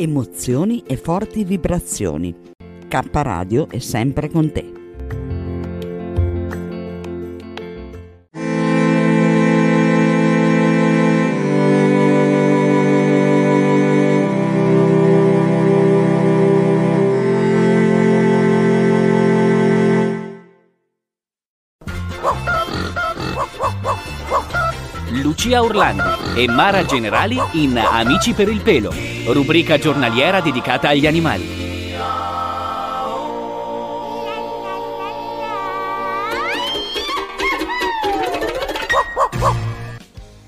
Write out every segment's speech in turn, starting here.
emozioni e forti vibrazioni. K Radio è sempre con te. Lucia Orlandi e Mara Generali in Amici per il pelo, rubrica giornaliera dedicata agli animali.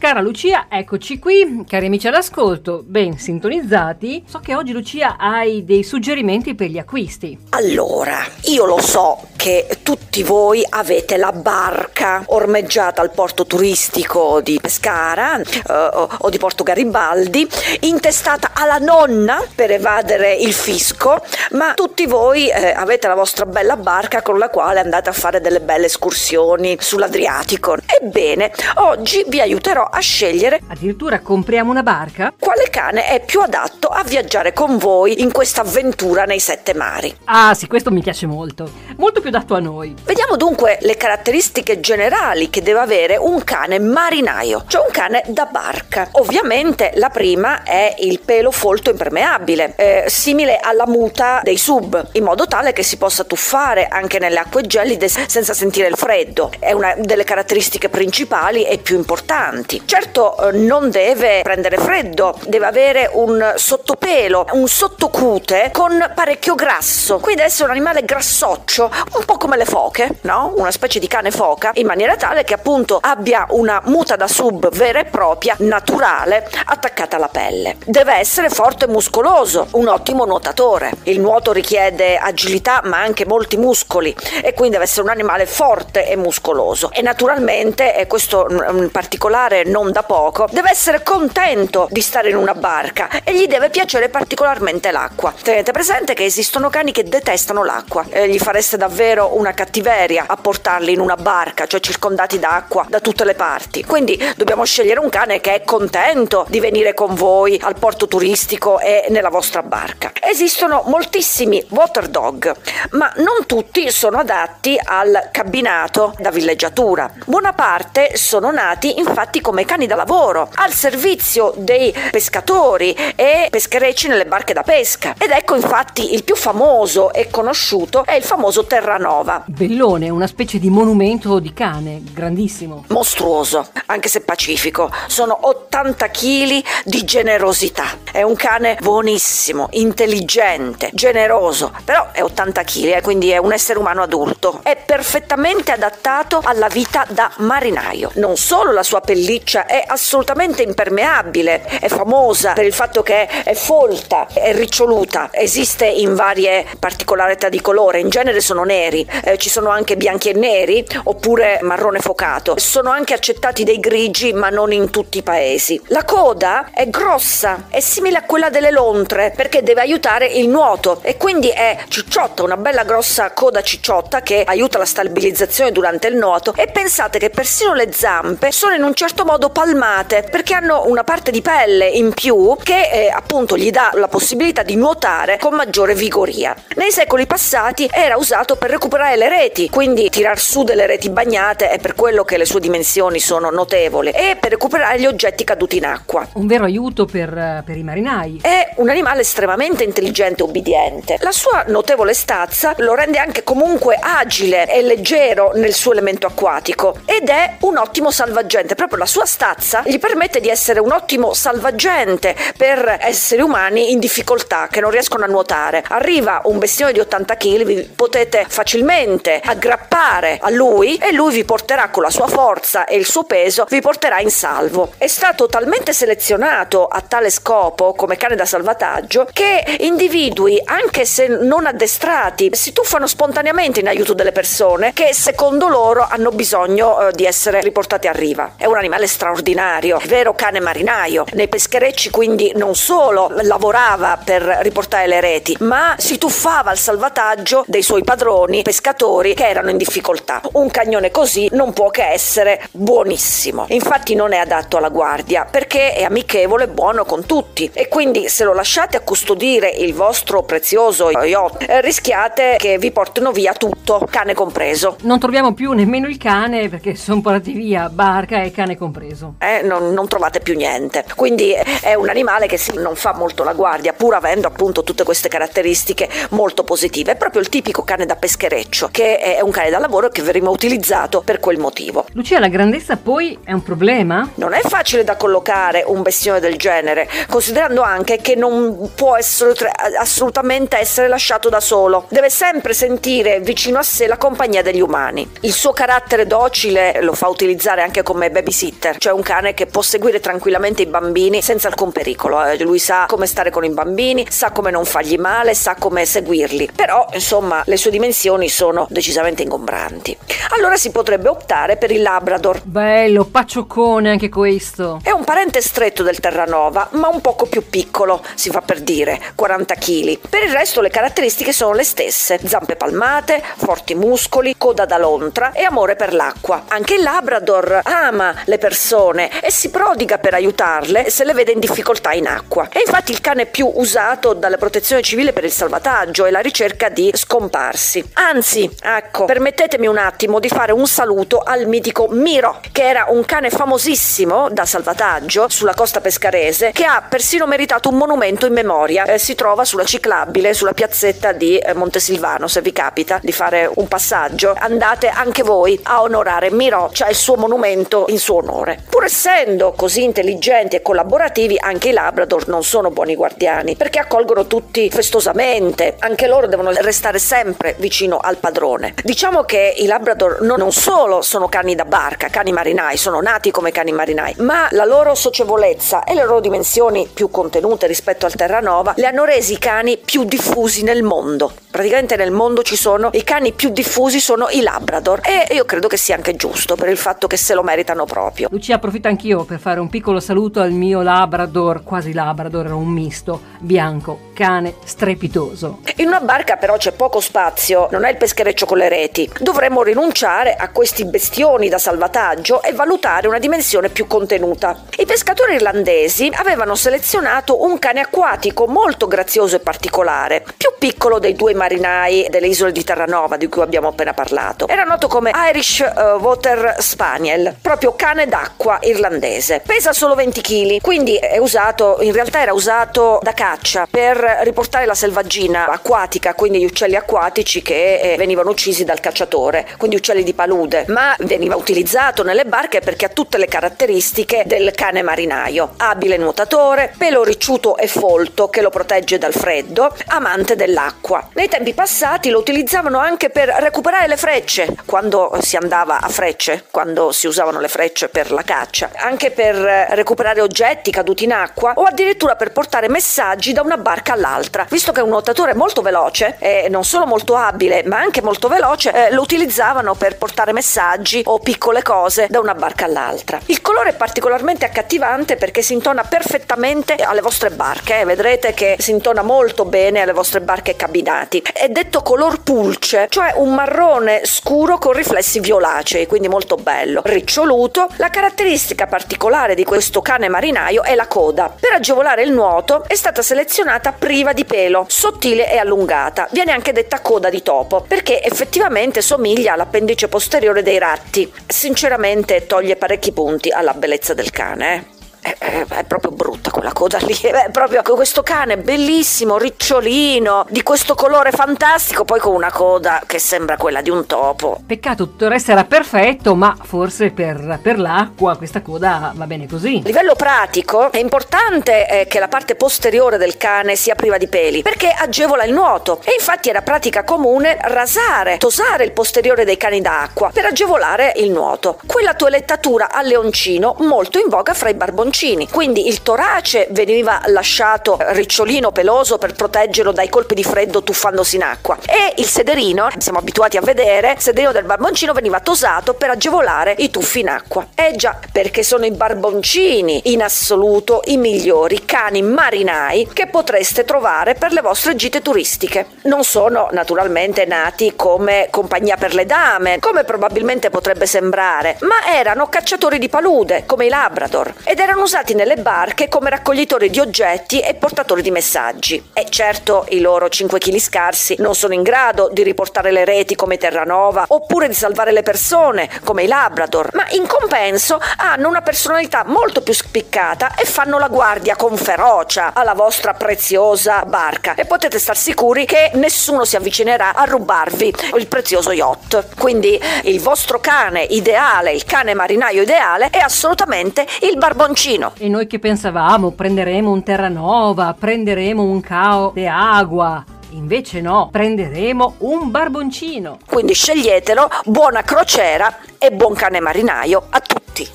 Cara Lucia, eccoci qui, cari amici all'ascolto, ben sintonizzati. So che oggi Lucia hai dei suggerimenti per gli acquisti. Allora, io lo so che tutti voi avete la barca ormeggiata al porto turistico di Pescara eh, o di Porto Garibaldi, intestata alla nonna per evadere il fisco, ma tutti voi eh, avete la vostra bella barca con la quale andate a fare delle belle escursioni sull'Adriatico. Ebbene, oggi vi aiuterò a scegliere addirittura compriamo una barca quale cane è più adatto a viaggiare con voi in questa avventura nei sette mari. Ah sì, questo mi piace molto, molto più adatto a noi. Vediamo dunque le caratteristiche generali che deve avere un cane marinaio, cioè un cane da barca. Ovviamente la prima è il pelo folto impermeabile, eh, simile alla muta dei sub, in modo tale che si possa tuffare anche nelle acque gelide senza sentire il freddo. È una delle caratteristiche principali e più importanti. Certo eh, non deve prendere freddo, deve avere un sottopelo, un sottocute con parecchio grasso, quindi deve essere un animale grassoccio, un po' come le foche, no? Una specie di cane foca, in maniera tale che appunto abbia una muta da sub vera e propria, naturale, attaccata alla pelle. Deve essere forte e muscoloso, un ottimo nuotatore. Il nuoto richiede agilità ma anche molti muscoli e quindi deve essere un animale forte e muscoloso. E naturalmente, e questo in particolare non da poco, deve essere contento di stare in una barca e gli deve piacere particolarmente l'acqua. Tenete presente che esistono cani che detestano l'acqua, e gli fareste davvero una cattiveria a portarli in una barca, cioè circondati d'acqua da tutte le parti. Quindi dobbiamo scegliere un cane che è contento di venire con voi al porto turistico e nella vostra barca. Esistono moltissimi water dog, ma non tutti sono adatti al cabinato da villeggiatura. Buona parte sono nati infatti come cani da lavoro, al servizio dei pescatori e pescherecci nelle barche da pesca. Ed ecco infatti il più famoso e conosciuto è il famoso Terranova. Bellissimo modellone, una specie di monumento di cane, grandissimo. Mostruoso, anche se pacifico. Sono 80 kg di generosità. È un cane buonissimo, intelligente, generoso, però è 80 kg, eh, quindi è un essere umano adulto. È perfettamente adattato alla vita da marinaio. Non solo la sua pelliccia è assolutamente impermeabile, è famosa per il fatto che è folta, è riccioluta, esiste in varie particolarità di colore, in genere sono neri, eh, ci sono anche bianchi e neri oppure marrone focato. Sono anche accettati dei grigi, ma non in tutti i paesi. La coda è grossa, è simile a quella delle lontre perché deve aiutare il nuoto e quindi è cicciotta, una bella grossa coda cicciotta che aiuta la stabilizzazione durante il nuoto e pensate che persino le zampe sono in un certo modo palmate perché hanno una parte di pelle in più che eh, appunto gli dà la possibilità di nuotare con maggiore vigoria. Nei secoli passati era usato per recuperare le reti, quindi tirar su delle reti bagnate è per quello che le sue dimensioni sono notevoli e per recuperare gli oggetti caduti in acqua. Un vero aiuto per, per i marinai. È un animale estremamente intelligente e ubbidiente. La sua notevole stazza lo rende anche comunque agile e leggero nel suo elemento acquatico ed è un ottimo salvagente. Proprio la sua stazza gli permette di essere un ottimo salvagente per esseri umani in difficoltà che non riescono a nuotare. Arriva un bestione di 80 kg, vi potete facilmente aggrappare a lui e lui vi porterà con la sua forza e il suo peso, vi porterà in salvo. È stato talmente selezionato a tale scopo come cane da salvataggio che individui, anche se non addestrati, si tuffano spontaneamente in aiuto delle persone che secondo loro hanno bisogno eh, di essere riportate a riva. È un animale straordinario, vero cane marinaio. Nei pescherecci quindi non solo lavorava per riportare le reti, ma si tuffava al salvataggio dei suoi padroni pescatori che erano in difficoltà. Un cagnone così non può che essere buonissimo. Infatti non è adatto alla guardia perché è amichevole e buono con tutti e quindi se lo lasciate a custodire il vostro prezioso yacht eh, rischiate che vi portino via tutto, cane compreso. Non troviamo più nemmeno il cane perché sono portati via barca e cane compreso. Eh, non, non trovate più niente. Quindi è un animale che sì, non fa molto la guardia, pur avendo appunto tutte queste caratteristiche molto positive. È proprio il tipico cane da peschereccio, che è un cane da lavoro che verremo utilizzato per quel motivo. Lucia, la grandezza poi è un problema? Non è facile da collocare un bestione del genere, considerando anche che non può essere, assolutamente essere lasciato da solo. Deve sempre sentire vicino a sé la compagnia degli umani. Il suo carattere docile lo fa utilizzare anche come babysitter, cioè un cane che può seguire tranquillamente i bambini senza alcun pericolo. Eh. Lui sa come stare con i bambini, sa come non fargli male, sa come seguirli. Però, insomma, le sue dimensioni sono decisamente ingombranti. Allora si potrebbe optare per il Labrador. Bello, paccioccone anche questo. È un parente stretto del Terranova, ma un poco più piccolo, si fa per dire, 40 kg. Per il resto le caratteristiche sono le stesse: zampe palmate, forti muscoli, coda da lontra e amore per l'acqua. Anche il Labrador ama le persone e si prodiga per aiutarle se le vede in difficoltà in acqua. È infatti il cane più usato dalla protezione civile per il salvataggio e la ricerca di scomparsi. Anzi, ecco, permettetemi un attimo di fare un saluto al mitico Miro, che era un cane famosissimo da salvataggio sulla costa pescarese, che ha persino meritato un monumento in memoria. Eh, si trova sulla ciclabile, sulla piazzetta di eh, Montesilvano. Se vi capita di fare un passaggio, andate anche voi a onorare Miro, cioè il suo monumento in suo onore. Pur essendo così intelligenti e collaborativi, anche i Labrador non sono buoni guardiani, perché accolgono tutti festosamente, anche loro devono restare sempre vicino al padrone. Diciamo che i Labrador non solo sono cani da barca, cani marinai, sono nati come cani marinai, ma la loro socievolezza e le loro dimensioni più contenute rispetto al Terranova le hanno resi i cani più diffusi nel mondo. Praticamente nel mondo ci sono i cani più diffusi sono i Labrador e io credo che sia anche giusto per il fatto che se lo meritano proprio. Lucia, approfitto anch'io per fare un piccolo saluto al mio Labrador, quasi Labrador, era un misto, bianco, cane strepitoso. In una barca però c'è poco spazio, non è il peschereccio con le reti. Dovremmo rinunciare a questi bestioni da salvataggio e valutare una dimensione più contenuta. I pescatori irlandesi avevano selezionato un cane acquatico molto grazioso e particolare, più piccolo dei due marinai delle isole di Terranova di cui abbiamo appena parlato. Era noto come Irish uh, Water Spaniel, proprio cane d'acqua irlandese. Pesa solo 20 kg, quindi è usato, in realtà era usato da caccia per riportare la selvaggina acquatica, quindi gli uccelli acquatici che eh, venivano uccisi dal cacciatore, quindi uccelli di palude, ma veniva utilizzato nelle barche perché ha tutte le caratteristiche del cane marinaio, abile nuotatore, pelo ricciuto e folto che lo protegge dal freddo, amante dell'acqua. Nei tempi passati lo utilizzavano anche per recuperare le frecce, quando si andava a frecce, quando si usavano le frecce per la caccia, anche per recuperare oggetti caduti in acqua o addirittura per portare messaggi da una barca all'altra. Visto che è un nuotatore molto veloce, e non solo molto abile, ma anche molto veloce, eh, lo utilizzavano per portare messaggi o piccole cose da una barca all'altra. Il colore è particolarmente accattivante perché si intona perfettamente alle vostre barche, eh. vedrete che si intona molto bene alle vostre barche cabinati. È detto color pulce, cioè un marrone scuro con riflessi violacei, quindi molto bello. Riccioluto, la caratteristica particolare di questo cane marinaio è la coda. Per agevolare il nuoto è stata selezionata priva di pelo, sottile e allungata. Viene anche detta coda di topo, perché effettivamente somiglia all'appendice posteriore dei ratti. Sinceramente toglie parecchi punti alla bellezza del cane. Eh? È, è, è, proprio brutta quella coda lì, è proprio questo cane bellissimo, ricciolino, di questo colore fantastico, poi con una coda che sembra quella di un topo. Peccato, tutto il resto era perfetto, ma forse per, per l'acqua questa coda va bene così. A livello pratico è importante eh, che la parte posteriore del cane sia priva di peli, perché agevola il nuoto e infatti era pratica comune rasare, tosare il posteriore dei cani d'acqua per agevolare il nuoto. Quella toelettatura a leoncino molto in voga fra i barboncini bocconcini. Quindi il torace veniva lasciato ricciolino peloso per proteggerlo dai colpi di freddo tuffandosi in acqua. E il sederino, siamo abituati a vedere, il sederino del barboncino veniva tosato per agevolare i tuffi in acqua. Eh già, perché sono i barboncini in assoluto i migliori cani marinai che potreste trovare per le vostre gite turistiche. Non sono naturalmente nati come compagnia per le dame, come probabilmente potrebbe sembrare, ma erano cacciatori di palude, come i Labrador, ed erano venivano usati nelle barche come raccoglitori di oggetti e portatori di messaggi. E certo i loro 5 kg scarsi non sono in grado di riportare le reti come Terranova oppure di salvare le persone come i Labrador, ma in compenso hanno una personalità molto più spiccata e fanno la guardia con ferocia alla vostra preziosa barca e potete star sicuri che nessuno si avvicinerà a rubarvi il prezioso yacht. Quindi il vostro cane ideale, il cane marinaio ideale è assolutamente il barboncino vicino. E noi che pensavamo prenderemo un Terranova, prenderemo un Cao de Agua. Invece no, prenderemo un barboncino. Quindi sceglietelo, buona crociera e buon cane marinaio a tutti.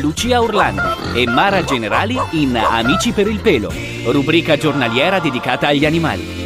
Lucia Orlandi e Mara Generali in Amici per il pelo, rubrica giornaliera dedicata agli animali.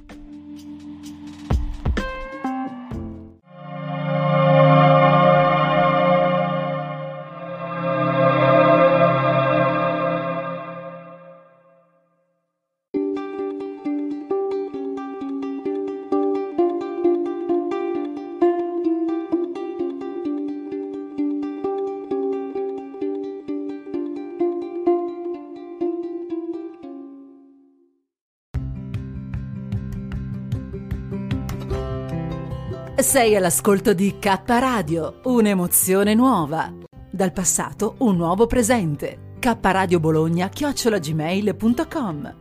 Sei all'ascolto di K Radio, un'emozione nuova. Dal passato un nuovo presente. K Radio Bologna chiocciolagmail.com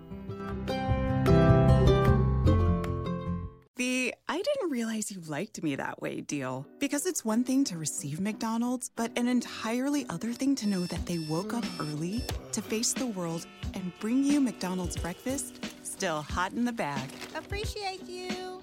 The I didn't realize you liked me that way deal. Because it's one thing to receive McDonald's, but an entirely other thing to know that they woke up early to face the world and bring you McDonald's breakfast still hot in the bag. Appreciate you.